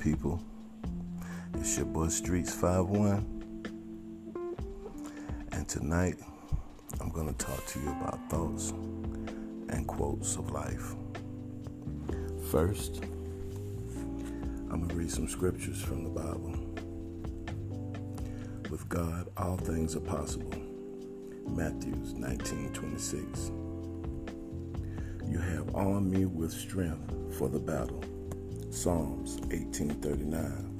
people? It's your boy Streets 51. And tonight, I'm going to talk to you about thoughts and quotes of life. First, I'm going to read some scriptures from the Bible. With God, all things are possible. Matthews 19:26. You have armed me with strength for the battle. Psalms 18:39.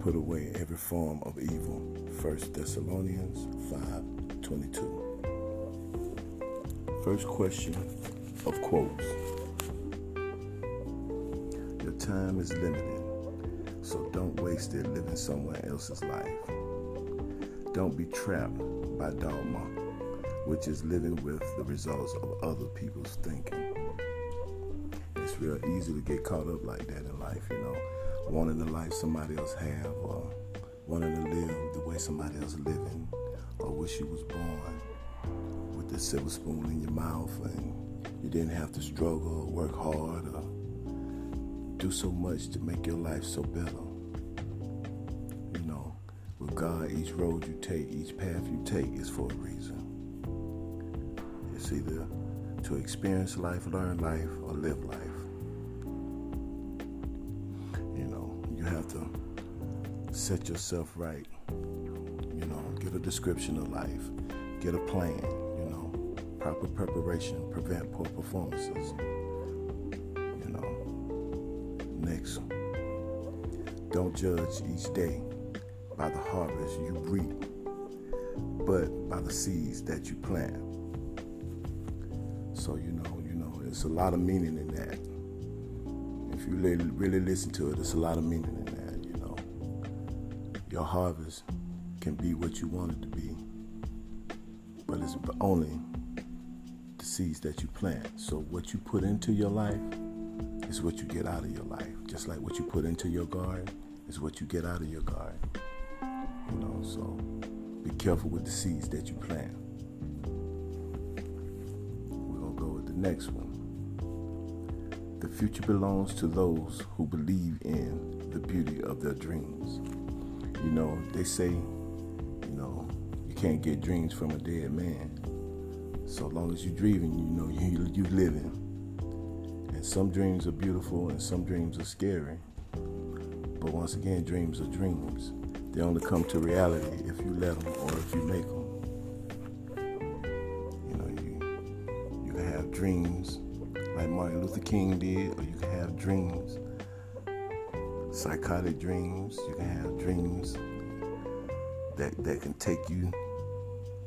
Put away every form of evil. 1 Thessalonians 5:22. First question of quotes. Your time is limited, so don't waste it living someone else's life. Don't be trapped by dogma, which is living with the results of other people's thinking. Real easy to get caught up like that in life, you know, wanting the life somebody else have, or wanting to live the way somebody else is living, or wish you was born with the silver spoon in your mouth and you didn't have to struggle or work hard or do so much to make your life so better. You know, with God, each road you take, each path you take is for a reason. It's either to experience life, learn life, or live life. Set yourself right. You know, get a description of life, get a plan. You know, proper preparation prevent poor performances. You know, next, don't judge each day by the harvest you reap, but by the seeds that you plant. So you know, you know, it's a lot of meaning in that. If you really, listen to it, it's a lot of meaning in that. Your harvest can be what you want it to be, but it's only the seeds that you plant. So what you put into your life is what you get out of your life. Just like what you put into your garden is what you get out of your garden. You know, so be careful with the seeds that you plant. We're gonna go with the next one. The future belongs to those who believe in the beauty of their dreams. You know, they say, you know, you can't get dreams from a dead man. So long as you're dreaming, you know you you living. And some dreams are beautiful and some dreams are scary. But once again, dreams are dreams. They only come to reality if you let them or if you make them. You know, you you can have dreams like Martin Luther King did, or you can have dreams, psychotic dreams. You can have dreams that that can take you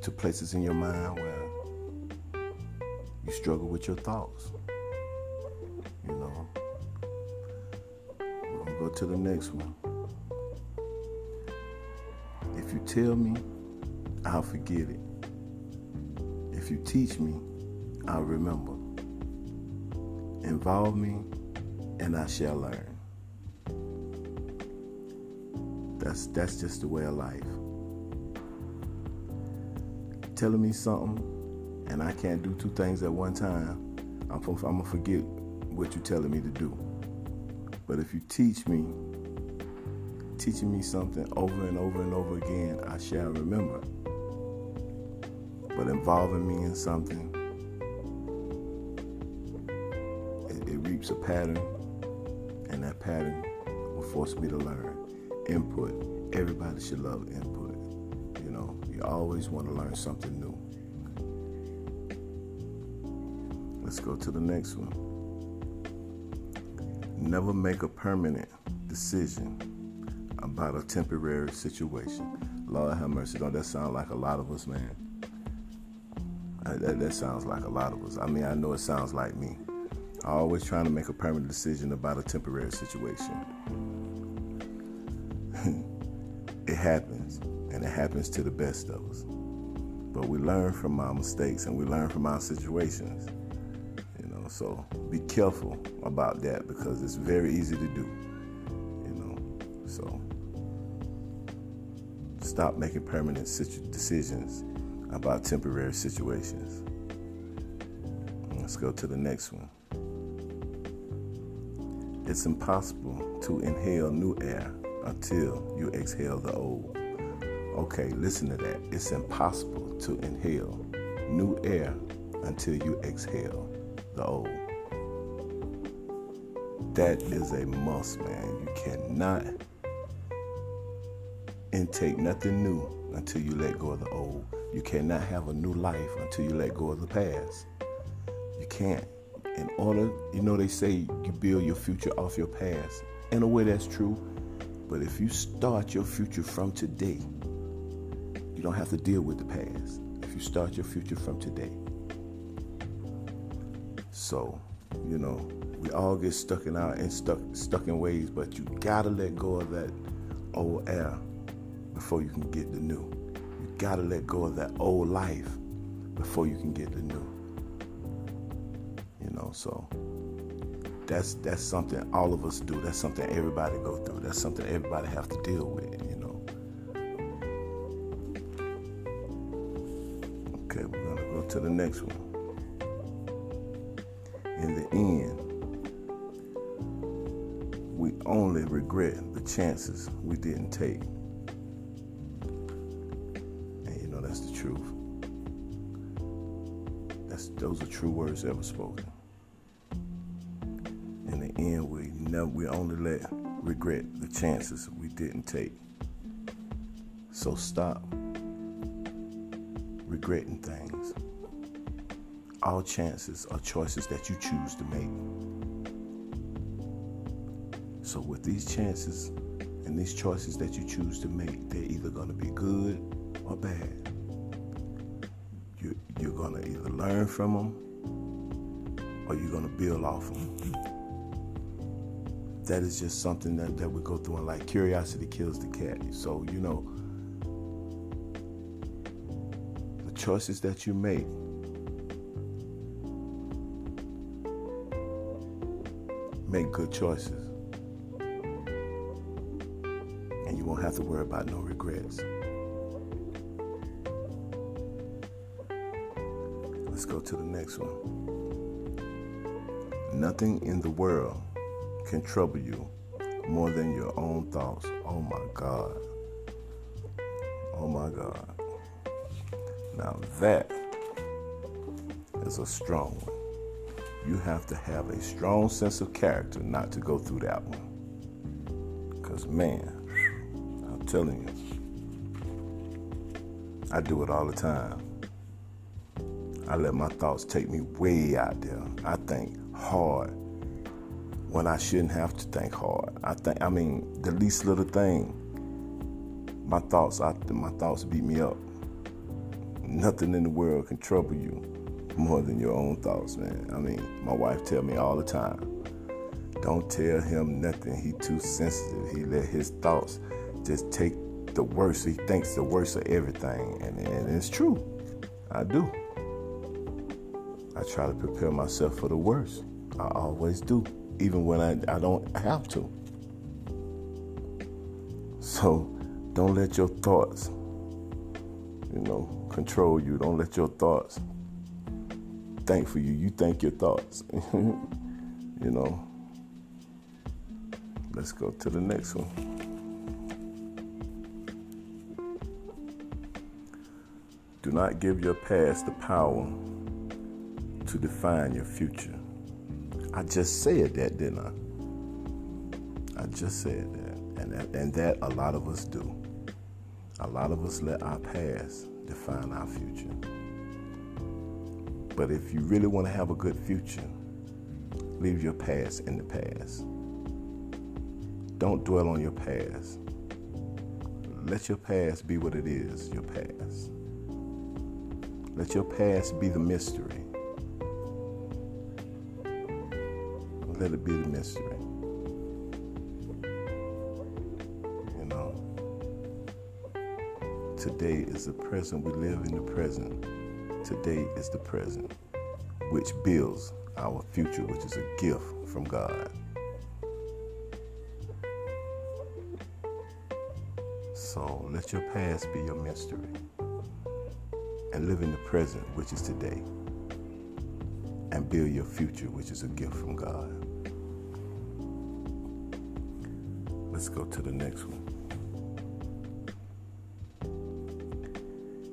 to places in your mind where you struggle with your thoughts. You know. We're gonna go to the next one. If you tell me, I'll forget it. If you teach me, I'll remember. Involve me, and I shall learn. That's that's just the way of life. Telling me something, and I can't do two things at one time, I'm, I'm gonna forget what you're telling me to do. But if you teach me, teaching me something over and over and over again, I shall remember. But involving me in something, it, it reaps a pattern, and that pattern will force me to learn. Input. Everybody should love input. You know, you always want to learn something new. Let's go to the next one. Never make a permanent decision about a temporary situation. Lord have mercy. Don't that sound like a lot of us, man? That, that sounds like a lot of us. I mean, I know it sounds like me. Always trying to make a permanent decision about a temporary situation. It happens, and it happens to the best of us. But we learn from our mistakes and we learn from our situations. You know, so be careful about that because it's very easy to do. You know, so stop making permanent situ- decisions about temporary situations. Let's go to the next one. It's impossible to inhale new air until you exhale the old. Okay, listen to that. It's impossible to inhale new air until you exhale the old. That is a must, man. You cannot intake nothing new until you let go of the old. You cannot have a new life until you let go of the past. You can't. In order, you know, they say you build your future off your past. In a way, that's true. But if you start your future from today, you don't have to deal with the past. If you start your future from today. So, you know, we all get stuck in our and stuck stuck in ways, but you gotta let go of that old air before you can get the new. You gotta let go of that old life before you can get the new. You know, so that's that's something all of us do. That's something everybody go through. That's something everybody have to deal with, you know. Okay, we're gonna go to the next one. In the end, we only regret the chances we didn't take. And you know that's the truth. That's those are true words ever spoken end, we never we only let regret the chances we didn't take. So stop regretting things. All chances are choices that you choose to make. So with these chances and these choices that you choose to make, they're either going to be good or bad. You, you're going to either learn from them or you're going to build off them that is just something that, that we go through and like curiosity kills the cat. So, you know, the choices that you make make good choices. And you won't have to worry about no regrets. Let's go to the next one. Nothing in the world can trouble you more than your own thoughts. Oh my God. Oh my God. Now that is a strong one. You have to have a strong sense of character not to go through that one. Because, man, I'm telling you, I do it all the time. I let my thoughts take me way out there. I think hard when I shouldn't have to think hard. I think I mean the least little thing. My thoughts, I, my thoughts beat me up. Nothing in the world can trouble you more than your own thoughts, man. I mean, my wife tell me all the time, don't tell him nothing. He too sensitive. He let his thoughts just take the worst. He thinks the worst of everything, and, and it's true. I do. I try to prepare myself for the worst. I always do even when I, I don't have to. So don't let your thoughts, you know, control you. Don't let your thoughts think for you. You think your thoughts. you know. Let's go to the next one. Do not give your past the power to define your future. I just said that, didn't I? I just said that. And that, and that a lot of us do. A lot of us let our past define our future. But if you really want to have a good future, leave your past in the past. Don't dwell on your past. Let your past be what it is, your past. Let your past be the mystery. It be the mystery. You know, today is the present. We live in the present. Today is the present, which builds our future, which is a gift from God. So let your past be your mystery and live in the present, which is today, and build your future, which is a gift from God. Let's go to the next one.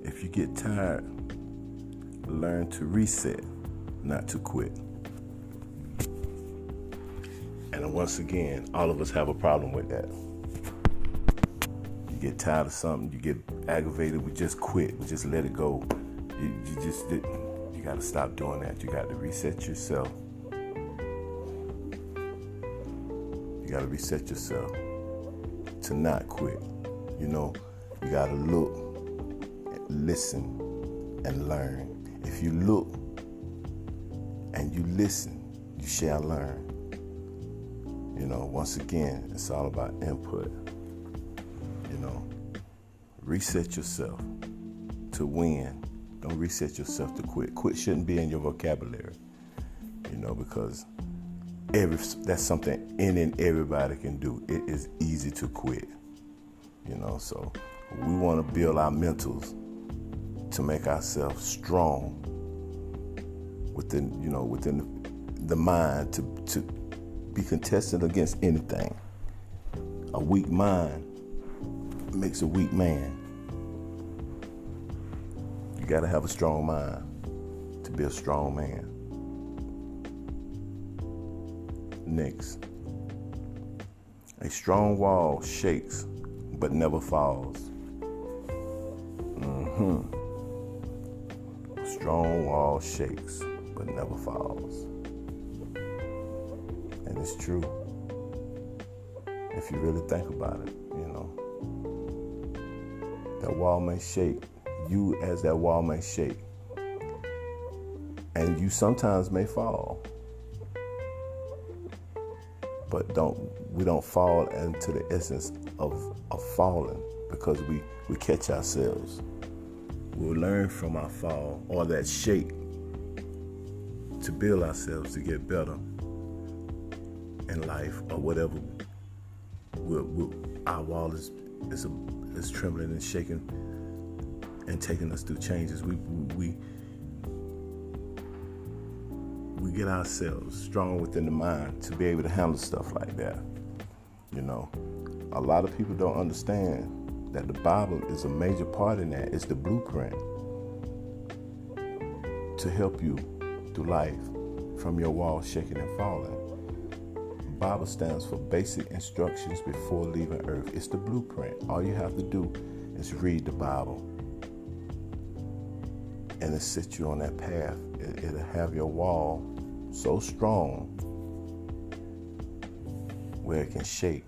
If you get tired, learn to reset, not to quit. And once again, all of us have a problem with that. You get tired of something, you get aggravated, we just quit, we just let it go. You, you just didn't you got to stop doing that. You got to reset yourself. You got to reset yourself to not quit. You know, you got to look, listen, and learn. If you look and you listen, you shall learn. You know, once again, it's all about input. You know, reset yourself to win don't reset yourself to quit. Quit shouldn't be in your vocabulary, you know, because every that's something any and everybody can do. It is easy to quit, you know. So we want to build our mentals to make ourselves strong within, you know, within the, mind to to be contested against anything. A weak mind makes a weak man You got to have a strong mind to be a strong man. Next, a strong wall shakes but never falls. Mm-hmm. A strong wall shakes but never falls. And it's true. If you really think about it, you know. That wall may shake, you as that wall may shake. And you sometimes may fall. But don't we don't fall into the essence of, of falling because we, we catch ourselves. We'll learn from our fall or that shake to build ourselves to get better in life or whatever we're, we're, our wall is, is, is trembling and shaking and taking us through changes. We we get ourselves strong within the mind to be able to handle stuff like that. You know, a lot of people don't understand that the Bible is a major part in that. It's the blueprint to help you through life from your wall shaking and falling. Bible stands for basic instructions before leaving earth. It's the blueprint. All you have to do is read the Bible and it sets you on that path. It, it'll have your wall so strong where it can shake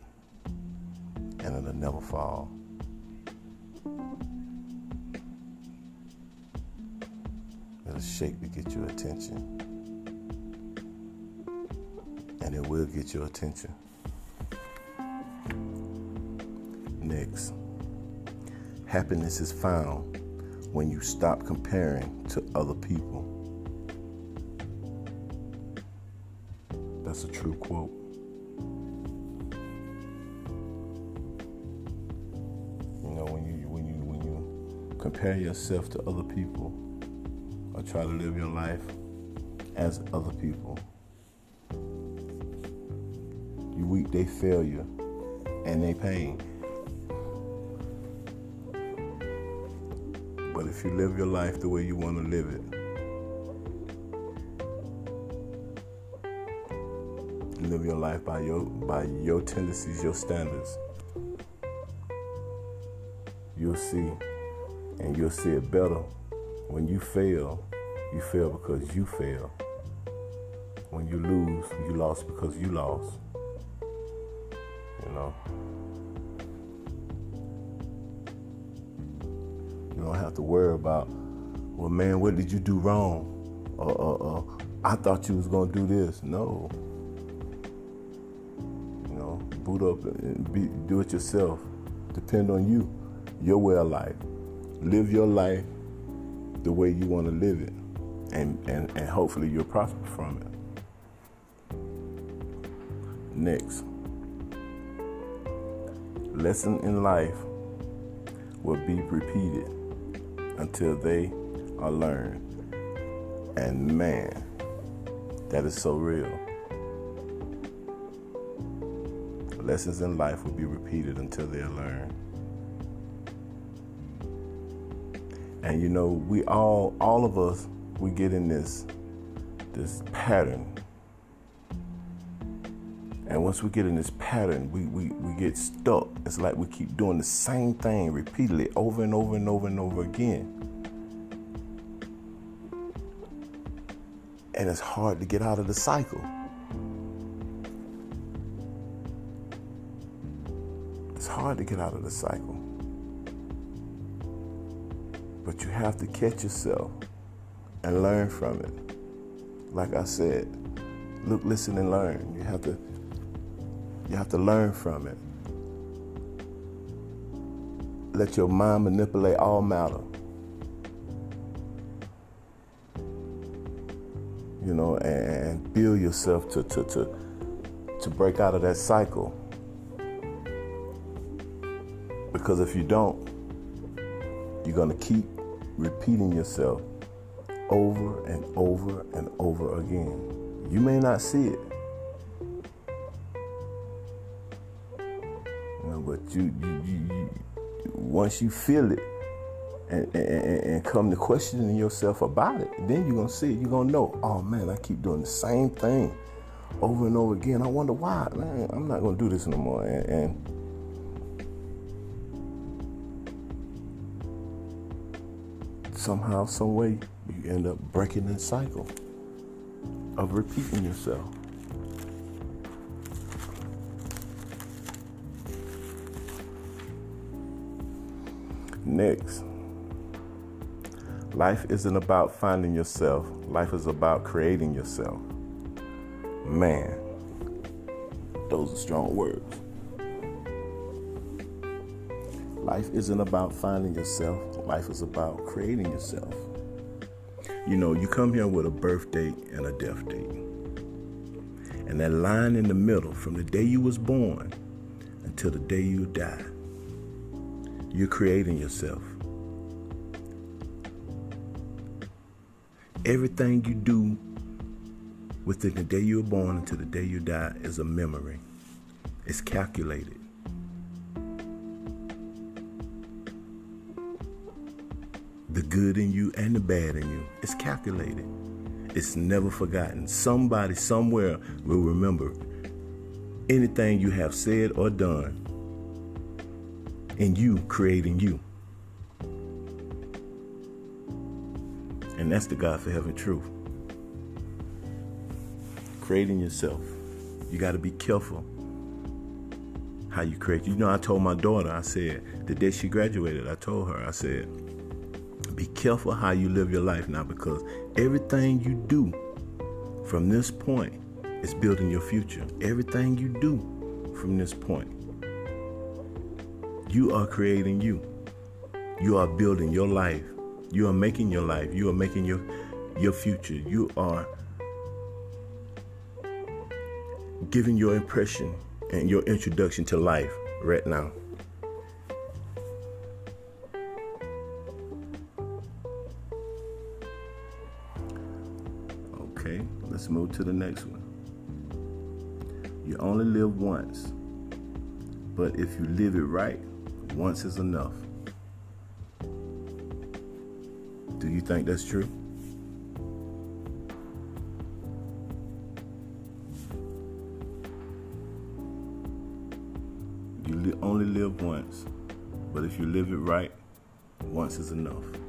and it'll never fall. It'll shake to get your attention. And it will get your attention. Next, happiness is found when you stop comparing to other people. A true quote. You know, when you when you when you compare yourself to other people or try to live your life as other people, you weep their failure and their pain. But if you live your life the way you want to live it, live your life by your by your tendencies, your standards, you'll see, and you'll see it better. When you fail, you fail because you fail. When you lose, you lost because you lost. You know. You don't have to worry about, well, man, what did you do wrong? Or, or, or I thought you was gonna do this. No. Boot up and be, do it yourself. Depend on you, your way of life. Live your life the way you want to live it, and, and, and hopefully you'll prosper from it. Next, lesson in life will be repeated until they are learned. And man, that is so real. Lessons in life will be repeated until they're learned. And you know, we all, all of us, we get in this, this pattern. And once we get in this pattern, we, we, we get stuck. It's like we keep doing the same thing repeatedly over and over and over and over again. And it's hard to get out of the cycle. Hard to get out of the cycle. But you have to catch yourself and learn from it. Like I said, look, listen, and learn. You have to you have to learn from it. Let your mind manipulate all matter. You know, and, build yourself to, to, to, to break out of that cycle. Because if you don't, you're going to keep repeating yourself over and over and over again. You may not see it. You know, but you, you, you, you once you feel it and, and, and, come to questioning yourself about it, then you're gonna see it. You're gonna know, oh man, I keep doing the same thing over and over again. I wonder why. Man, I'm not gonna do this no more. and, and somehow, some way, you end up breaking the cycle of repeating yourself. Next, life isn't about finding yourself, life is about creating yourself. Man, those are strong words. Life isn't about finding yourself, life is about creating yourself. You know, you come here with a birth date and a death date. And that line in the middle, from the day you was born until the day you die, you're creating yourself. Everything you do within the day you were born until the day you die is a memory. It's calculated. Good in you and the bad in you. It's calculated. It's never forgotten. Somebody somewhere will remember anything you have said or done and you creating you. And that's the God for heaven truth. Creating yourself. You got to be careful how you create. You know, I told my daughter, I said, the day she graduated, I told her, I said, be careful how you live your life now because everything you do from this point is building your future. Everything you do from this point, you are creating you. You are building your life. You are making your life. You are making your your future. You are giving your impression and your introduction to life right now. Let's move to the next one. You only live once, but if you live it right, once is enough. Do you think that's true? You only live once, but if you live it right, once is enough.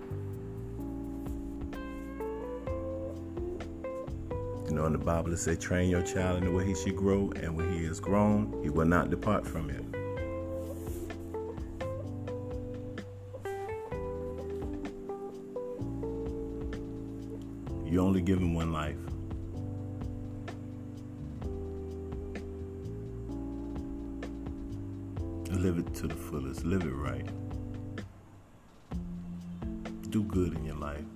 You know, in the Bible it says, train your child in the way he should grow, and when he is grown, he will not depart from it. You only give him one life. Live it to the fullest. Live it right. Do good in your life.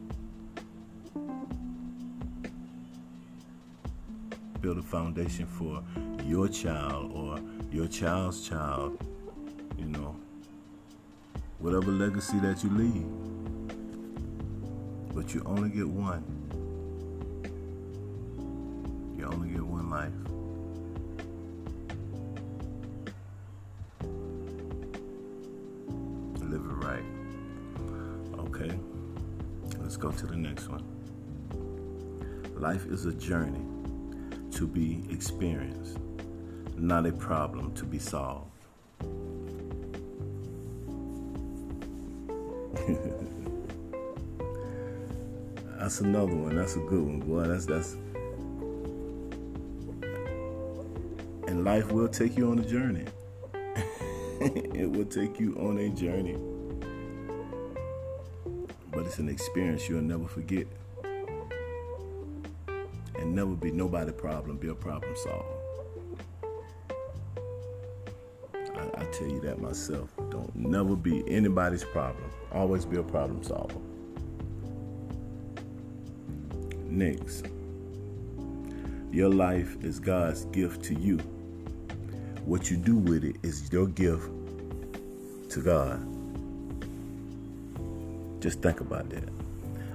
build a foundation for your child or your child's child, you know, whatever legacy that you leave. But you only get one. You only get one life. Live it right. Okay, let's go to the next one. Life is a journey to be experienced, not a problem to be solved. that's another one. That's a good one, boy. That's that's. And life will take you on a journey. it will take you on a journey. But it's an experience you'll never forget. And never be nobody problem, be a problem solver. I, I tell you that myself. Don't never be anybody's problem. Always be a problem solver. Next, your life is God's gift to you. What you do with it is your gift to God. Just think about that.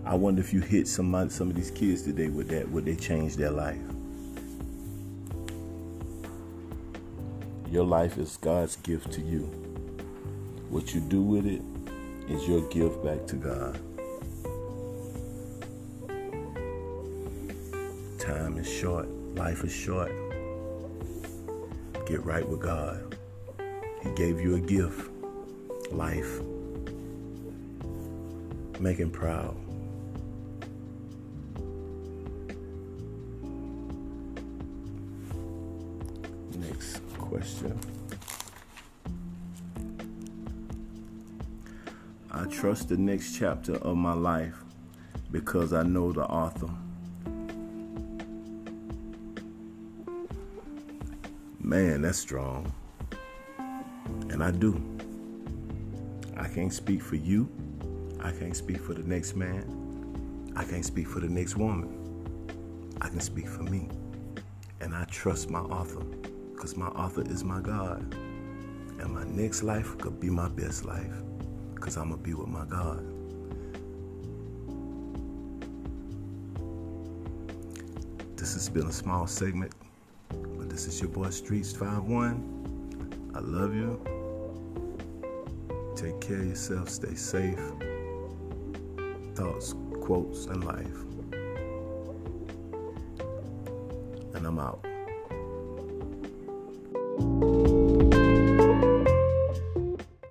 I wonder if you hit some some of these kids today with that, would they change their life? Your life is God's gift to you. What you do with it is your gift back to God. Time is short, life is short. Get right with God. He gave you a gift, life. Make him proud. Question. I trust the next chapter of my life because I know the author. Man, that's strong. And I do. I can't speak for you. I can't speak for the next man. I can't speak for the next woman. I can speak for me. And I trust my author because my author is my God. And my next life could be my best life because I'm going to be with my God. This has been a small segment, but this is your boy Streets 51. I love you. Take care of yourself, stay safe. Thoughts, quotes, and life. And I'm out.